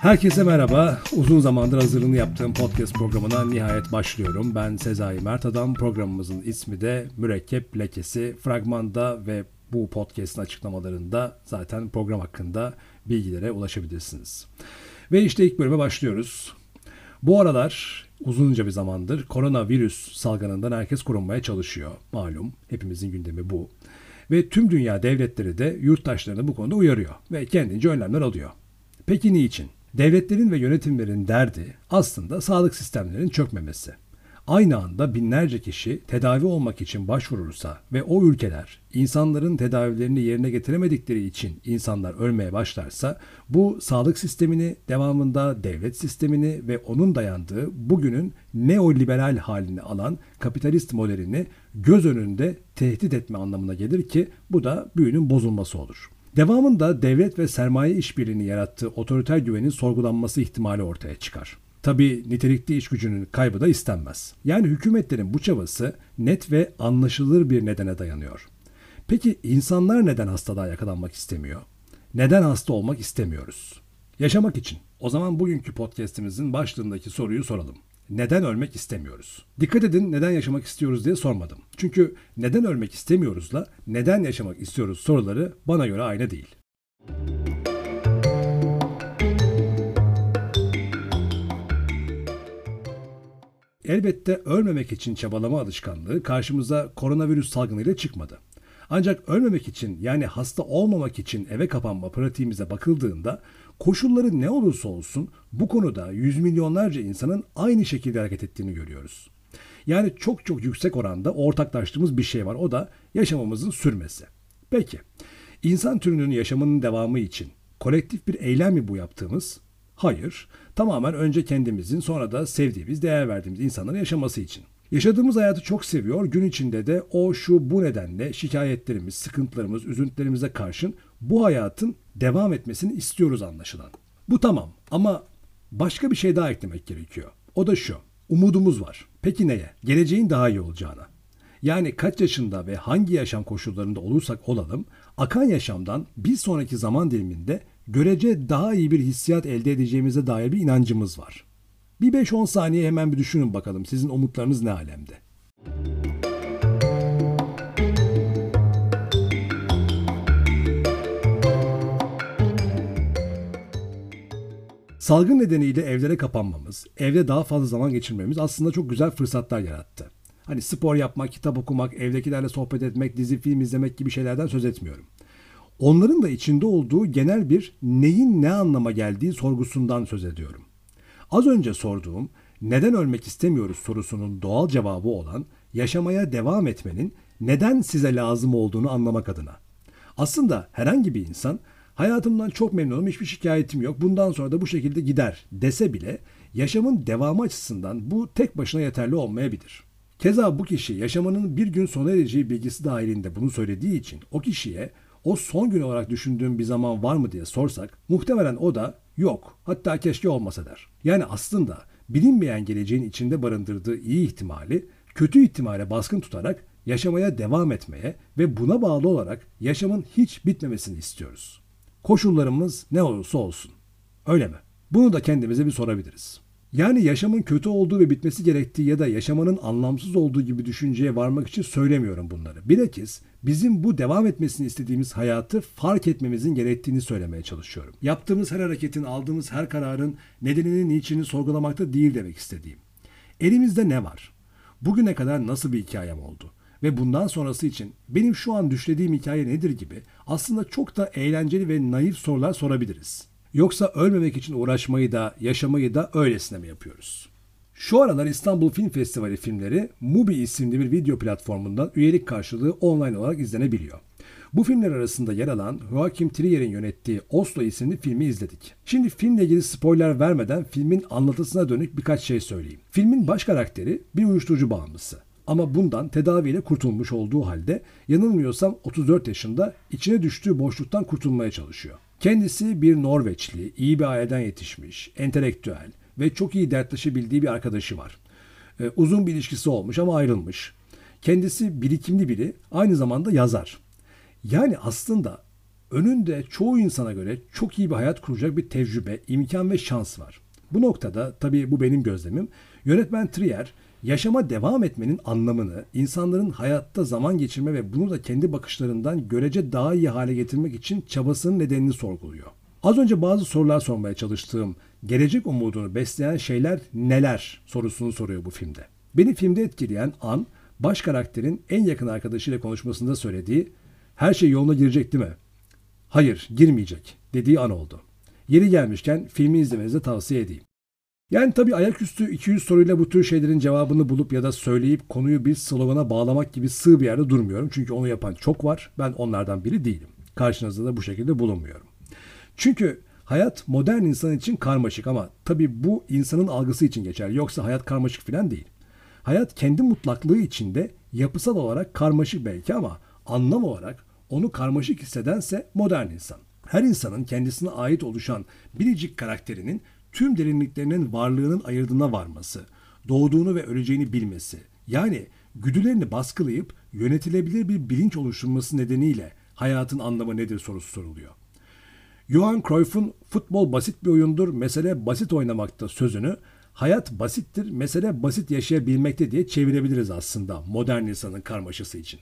Herkese merhaba. Uzun zamandır hazırlığını yaptığım podcast programına nihayet başlıyorum. Ben Sezai Mert Adam. Programımızın ismi de Mürekkep Lekesi. Fragmanda ve bu podcast'ın açıklamalarında zaten program hakkında bilgilere ulaşabilirsiniz. Ve işte ilk bölüme başlıyoruz. Bu aralar uzunca bir zamandır koronavirüs salgınından herkes korunmaya çalışıyor. Malum hepimizin gündemi bu. Ve tüm dünya devletleri de yurttaşlarını bu konuda uyarıyor ve kendince önlemler alıyor. Peki niçin? Devletlerin ve yönetimlerin derdi aslında sağlık sistemlerinin çökmemesi. Aynı anda binlerce kişi tedavi olmak için başvurursa ve o ülkeler insanların tedavilerini yerine getiremedikleri için insanlar ölmeye başlarsa bu sağlık sistemini, devamında devlet sistemini ve onun dayandığı bugünün neoliberal halini alan kapitalist modelini göz önünde tehdit etme anlamına gelir ki bu da büyünün bozulması olur. Devamında devlet ve sermaye işbirliğini yarattığı otoriter güvenin sorgulanması ihtimali ortaya çıkar. Tabi nitelikli iş gücünün kaybı da istenmez. Yani hükümetlerin bu çabası net ve anlaşılır bir nedene dayanıyor. Peki insanlar neden hastalığa yakalanmak istemiyor? Neden hasta olmak istemiyoruz? Yaşamak için. O zaman bugünkü podcast'imizin başlığındaki soruyu soralım. Neden ölmek istemiyoruz? Dikkat edin neden yaşamak istiyoruz diye sormadım. Çünkü neden ölmek istemiyoruzla neden yaşamak istiyoruz soruları bana göre aynı değil. Elbette ölmemek için çabalama alışkanlığı karşımıza koronavirüs salgınıyla çıkmadı. Ancak ölmemek için yani hasta olmamak için eve kapanma pratiğimize bakıldığında koşulları ne olursa olsun bu konuda yüz milyonlarca insanın aynı şekilde hareket ettiğini görüyoruz. Yani çok çok yüksek oranda ortaklaştığımız bir şey var o da yaşamamızın sürmesi. Peki insan türünün yaşamının devamı için kolektif bir eylem mi bu yaptığımız? Hayır. Tamamen önce kendimizin sonra da sevdiğimiz, değer verdiğimiz insanların yaşaması için. Yaşadığımız hayatı çok seviyor. Gün içinde de o şu bu nedenle şikayetlerimiz, sıkıntılarımız, üzüntülerimize karşın bu hayatın devam etmesini istiyoruz anlaşılan. Bu tamam ama başka bir şey daha eklemek gerekiyor. O da şu. Umudumuz var. Peki neye? Geleceğin daha iyi olacağına. Yani kaç yaşında ve hangi yaşam koşullarında olursak olalım, akan yaşamdan bir sonraki zaman diliminde görece daha iyi bir hissiyat elde edeceğimize dair bir inancımız var. Bir 5-10 saniye hemen bir düşünün bakalım sizin umutlarınız ne alemde? Salgın nedeniyle evlere kapanmamız, evde daha fazla zaman geçirmemiz aslında çok güzel fırsatlar yarattı. Hani spor yapmak, kitap okumak, evdekilerle sohbet etmek, dizi film izlemek gibi şeylerden söz etmiyorum. Onların da içinde olduğu genel bir neyin ne anlama geldiği sorgusundan söz ediyorum. Az önce sorduğum neden ölmek istemiyoruz sorusunun doğal cevabı olan yaşamaya devam etmenin neden size lazım olduğunu anlamak adına. Aslında herhangi bir insan hayatımdan çok memnunum hiçbir şikayetim yok bundan sonra da bu şekilde gider dese bile yaşamın devamı açısından bu tek başına yeterli olmayabilir. Keza bu kişi yaşamının bir gün sona ereceği bilgisi dahilinde bunu söylediği için o kişiye o son gün olarak düşündüğüm bir zaman var mı diye sorsak muhtemelen o da yok hatta keşke olmasa der. Yani aslında bilinmeyen geleceğin içinde barındırdığı iyi ihtimali kötü ihtimale baskın tutarak yaşamaya devam etmeye ve buna bağlı olarak yaşamın hiç bitmemesini istiyoruz. Koşullarımız ne olursa olsun. Öyle mi? Bunu da kendimize bir sorabiliriz. Yani yaşamın kötü olduğu ve bitmesi gerektiği ya da yaşamanın anlamsız olduğu gibi düşünceye varmak için söylemiyorum bunları. Bilakis bizim bu devam etmesini istediğimiz hayatı fark etmemizin gerektiğini söylemeye çalışıyorum. Yaptığımız her hareketin, aldığımız her kararın nedenini, niçini sorgulamakta değil demek istediğim. Elimizde ne var? Bugüne kadar nasıl bir hikayem oldu? Ve bundan sonrası için benim şu an düşlediğim hikaye nedir gibi aslında çok da eğlenceli ve naif sorular sorabiliriz. Yoksa ölmemek için uğraşmayı da yaşamayı da öylesine mi yapıyoruz? Şu aralar İstanbul Film Festivali filmleri Mubi isimli bir video platformundan üyelik karşılığı online olarak izlenebiliyor. Bu filmler arasında yer alan Joachim Trier'in yönettiği Oslo isimli filmi izledik. Şimdi filmle ilgili spoiler vermeden filmin anlatısına dönük birkaç şey söyleyeyim. Filmin baş karakteri bir uyuşturucu bağımlısı. Ama bundan tedaviyle kurtulmuş olduğu halde yanılmıyorsam 34 yaşında içine düştüğü boşluktan kurtulmaya çalışıyor. Kendisi bir Norveçli, iyi bir aileden yetişmiş, entelektüel ve çok iyi dertleşebildiği bir arkadaşı var. Ee, uzun bir ilişkisi olmuş ama ayrılmış. Kendisi birikimli biri, aynı zamanda yazar. Yani aslında önünde çoğu insana göre çok iyi bir hayat kuracak bir tecrübe, imkan ve şans var. Bu noktada tabii bu benim gözlemim. Yönetmen Trier yaşama devam etmenin anlamını, insanların hayatta zaman geçirme ve bunu da kendi bakışlarından görece daha iyi hale getirmek için çabasının nedenini sorguluyor. Az önce bazı sorular sormaya çalıştığım gelecek umudunu besleyen şeyler neler sorusunu soruyor bu filmde. Beni filmde etkileyen an baş karakterin en yakın arkadaşıyla konuşmasında söylediği her şey yoluna girecek değil mi? Hayır girmeyecek dediği an oldu. Yeri gelmişken filmi izlemenizi tavsiye edeyim. Yani tabii ayaküstü 200 soruyla bu tür şeylerin cevabını bulup ya da söyleyip konuyu bir slogana bağlamak gibi sığ bir yerde durmuyorum. Çünkü onu yapan çok var. Ben onlardan biri değilim. Karşınızda da bu şekilde bulunmuyorum. Çünkü hayat modern insan için karmaşık ama tabii bu insanın algısı için geçer. Yoksa hayat karmaşık falan değil. Hayat kendi mutlaklığı içinde yapısal olarak karmaşık belki ama anlam olarak onu karmaşık hissedense modern insan. Her insanın kendisine ait oluşan biricik karakterinin tüm derinliklerinin varlığının ayırdığına varması, doğduğunu ve öleceğini bilmesi, yani güdülerini baskılayıp yönetilebilir bir bilinç oluşturması nedeniyle hayatın anlamı nedir sorusu soruluyor. Johan Cruyff'un futbol basit bir oyundur, mesele basit oynamakta sözünü hayat basittir, mesele basit yaşayabilmekte diye çevirebiliriz aslında modern insanın karmaşası için.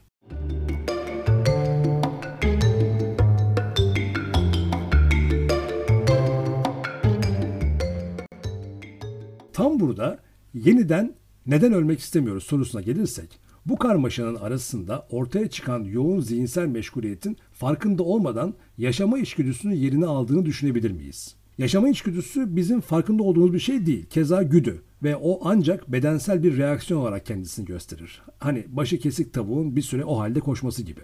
Tam burada yeniden neden ölmek istemiyoruz sorusuna gelirsek, bu karmaşanın arasında ortaya çıkan yoğun zihinsel meşguliyetin farkında olmadan yaşama içgüdüsünün yerini aldığını düşünebilir miyiz? Yaşama içgüdüsü bizim farkında olduğumuz bir şey değil. Keza güdü ve o ancak bedensel bir reaksiyon olarak kendisini gösterir. Hani başı kesik tavuğun bir süre o halde koşması gibi.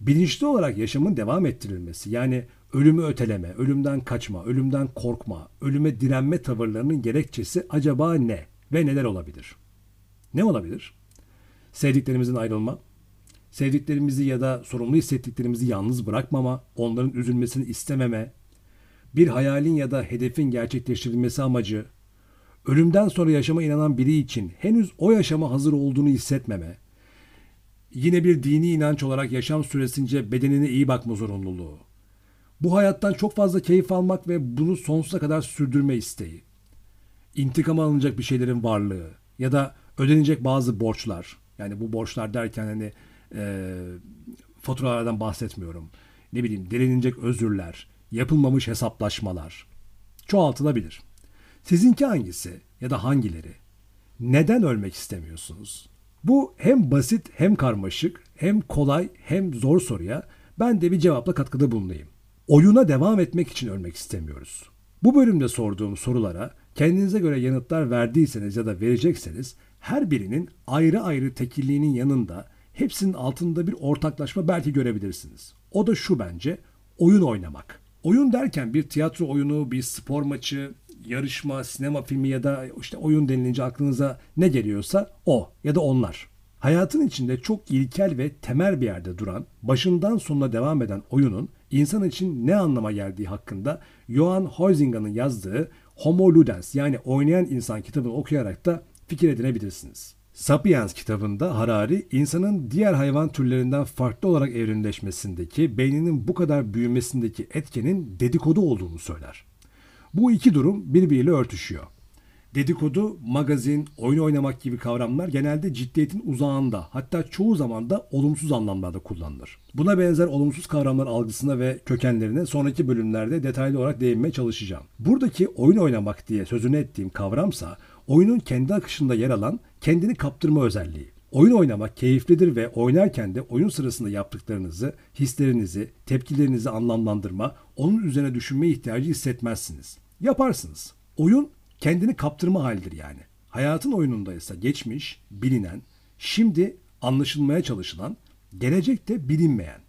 Bilinçli olarak yaşamın devam ettirilmesi yani ölümü öteleme, ölümden kaçma, ölümden korkma, ölüme direnme tavırlarının gerekçesi acaba ne ve neler olabilir? Ne olabilir? Sevdiklerimizin ayrılma, sevdiklerimizi ya da sorumlu hissettiklerimizi yalnız bırakmama, onların üzülmesini istememe, bir hayalin ya da hedefin gerçekleştirilmesi amacı, ölümden sonra yaşama inanan biri için henüz o yaşama hazır olduğunu hissetmeme, yine bir dini inanç olarak yaşam süresince bedenine iyi bakma zorunluluğu, bu hayattan çok fazla keyif almak ve bunu sonsuza kadar sürdürme isteği, intikam alınacak bir şeylerin varlığı ya da ödenecek bazı borçlar, yani bu borçlar derken hani e, faturalardan bahsetmiyorum. Ne bileyim delinecek özürler, yapılmamış hesaplaşmalar çoğaltılabilir. Sizinki hangisi ya da hangileri? Neden ölmek istemiyorsunuz? Bu hem basit hem karmaşık, hem kolay hem zor soruya ben de bir cevapla katkıda bulunayım. Oyuna devam etmek için ölmek istemiyoruz. Bu bölümde sorduğum sorulara kendinize göre yanıtlar verdiyseniz ya da verecekseniz her birinin ayrı ayrı tekilliğinin yanında hepsinin altında bir ortaklaşma belki görebilirsiniz. O da şu bence oyun oynamak. Oyun derken bir tiyatro oyunu, bir spor maçı, yarışma, sinema filmi ya da işte oyun denilince aklınıza ne geliyorsa o ya da onlar. Hayatın içinde çok ilkel ve temel bir yerde duran, başından sonuna devam eden oyunun insan için ne anlama geldiği hakkında Johan Huizinga'nın yazdığı Homo Ludens yani oynayan insan kitabını okuyarak da fikir edinebilirsiniz. Sapiens kitabında Harari, insanın diğer hayvan türlerinden farklı olarak evrimleşmesindeki, beyninin bu kadar büyümesindeki etkenin dedikodu olduğunu söyler. Bu iki durum birbiriyle örtüşüyor. Dedikodu, magazin, oyun oynamak gibi kavramlar genelde ciddiyetin uzağında hatta çoğu zaman da olumsuz anlamlarda kullanılır. Buna benzer olumsuz kavramlar algısına ve kökenlerine sonraki bölümlerde detaylı olarak değinmeye çalışacağım. Buradaki oyun oynamak diye sözünü ettiğim kavramsa oyunun kendi akışında yer alan kendini kaptırma özelliği. Oyun oynamak keyiflidir ve oynarken de oyun sırasında yaptıklarınızı, hislerinizi, tepkilerinizi anlamlandırma, onun üzerine düşünme ihtiyacı hissetmezsiniz. Yaparsınız. Oyun kendini kaptırma halidir yani. Hayatın oyununda ise geçmiş, bilinen, şimdi anlaşılmaya çalışılan, gelecekte bilinmeyen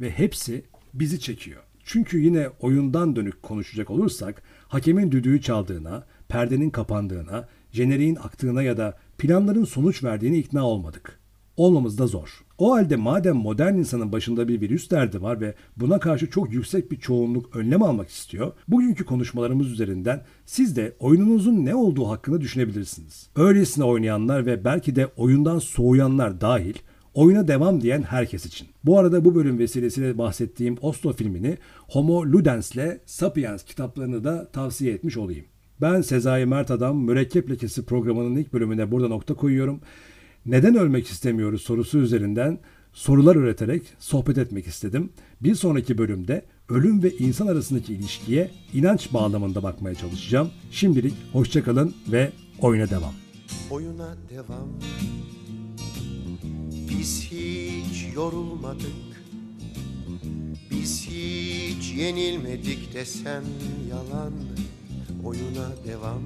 ve hepsi bizi çekiyor. Çünkü yine oyundan dönük konuşacak olursak hakemin düdüğü çaldığına, perdenin kapandığına, jeneriğin aktığına ya da planların sonuç verdiğine ikna olmadık. Olmamız da zor. O halde madem modern insanın başında bir virüs derdi var ve buna karşı çok yüksek bir çoğunluk önlem almak istiyor, bugünkü konuşmalarımız üzerinden siz de oyununuzun ne olduğu hakkında düşünebilirsiniz. Öylesine oynayanlar ve belki de oyundan soğuyanlar dahil oyuna devam diyen herkes için. Bu arada bu bölüm vesilesiyle bahsettiğim Oslo filmini Homo Ludens'le Sapiens kitaplarını da tavsiye etmiş olayım. Ben Sezai Mert Adam Mürekkep Lekesi programının ilk bölümüne burada nokta koyuyorum. Neden ölmek istemiyoruz sorusu üzerinden sorular üreterek sohbet etmek istedim. Bir sonraki bölümde ölüm ve insan arasındaki ilişkiye inanç bağlamında bakmaya çalışacağım. Şimdilik hoşçakalın ve oyuna devam. Oyuna devam Biz hiç yorulmadık Biz hiç yenilmedik desem yalan Oyuna devam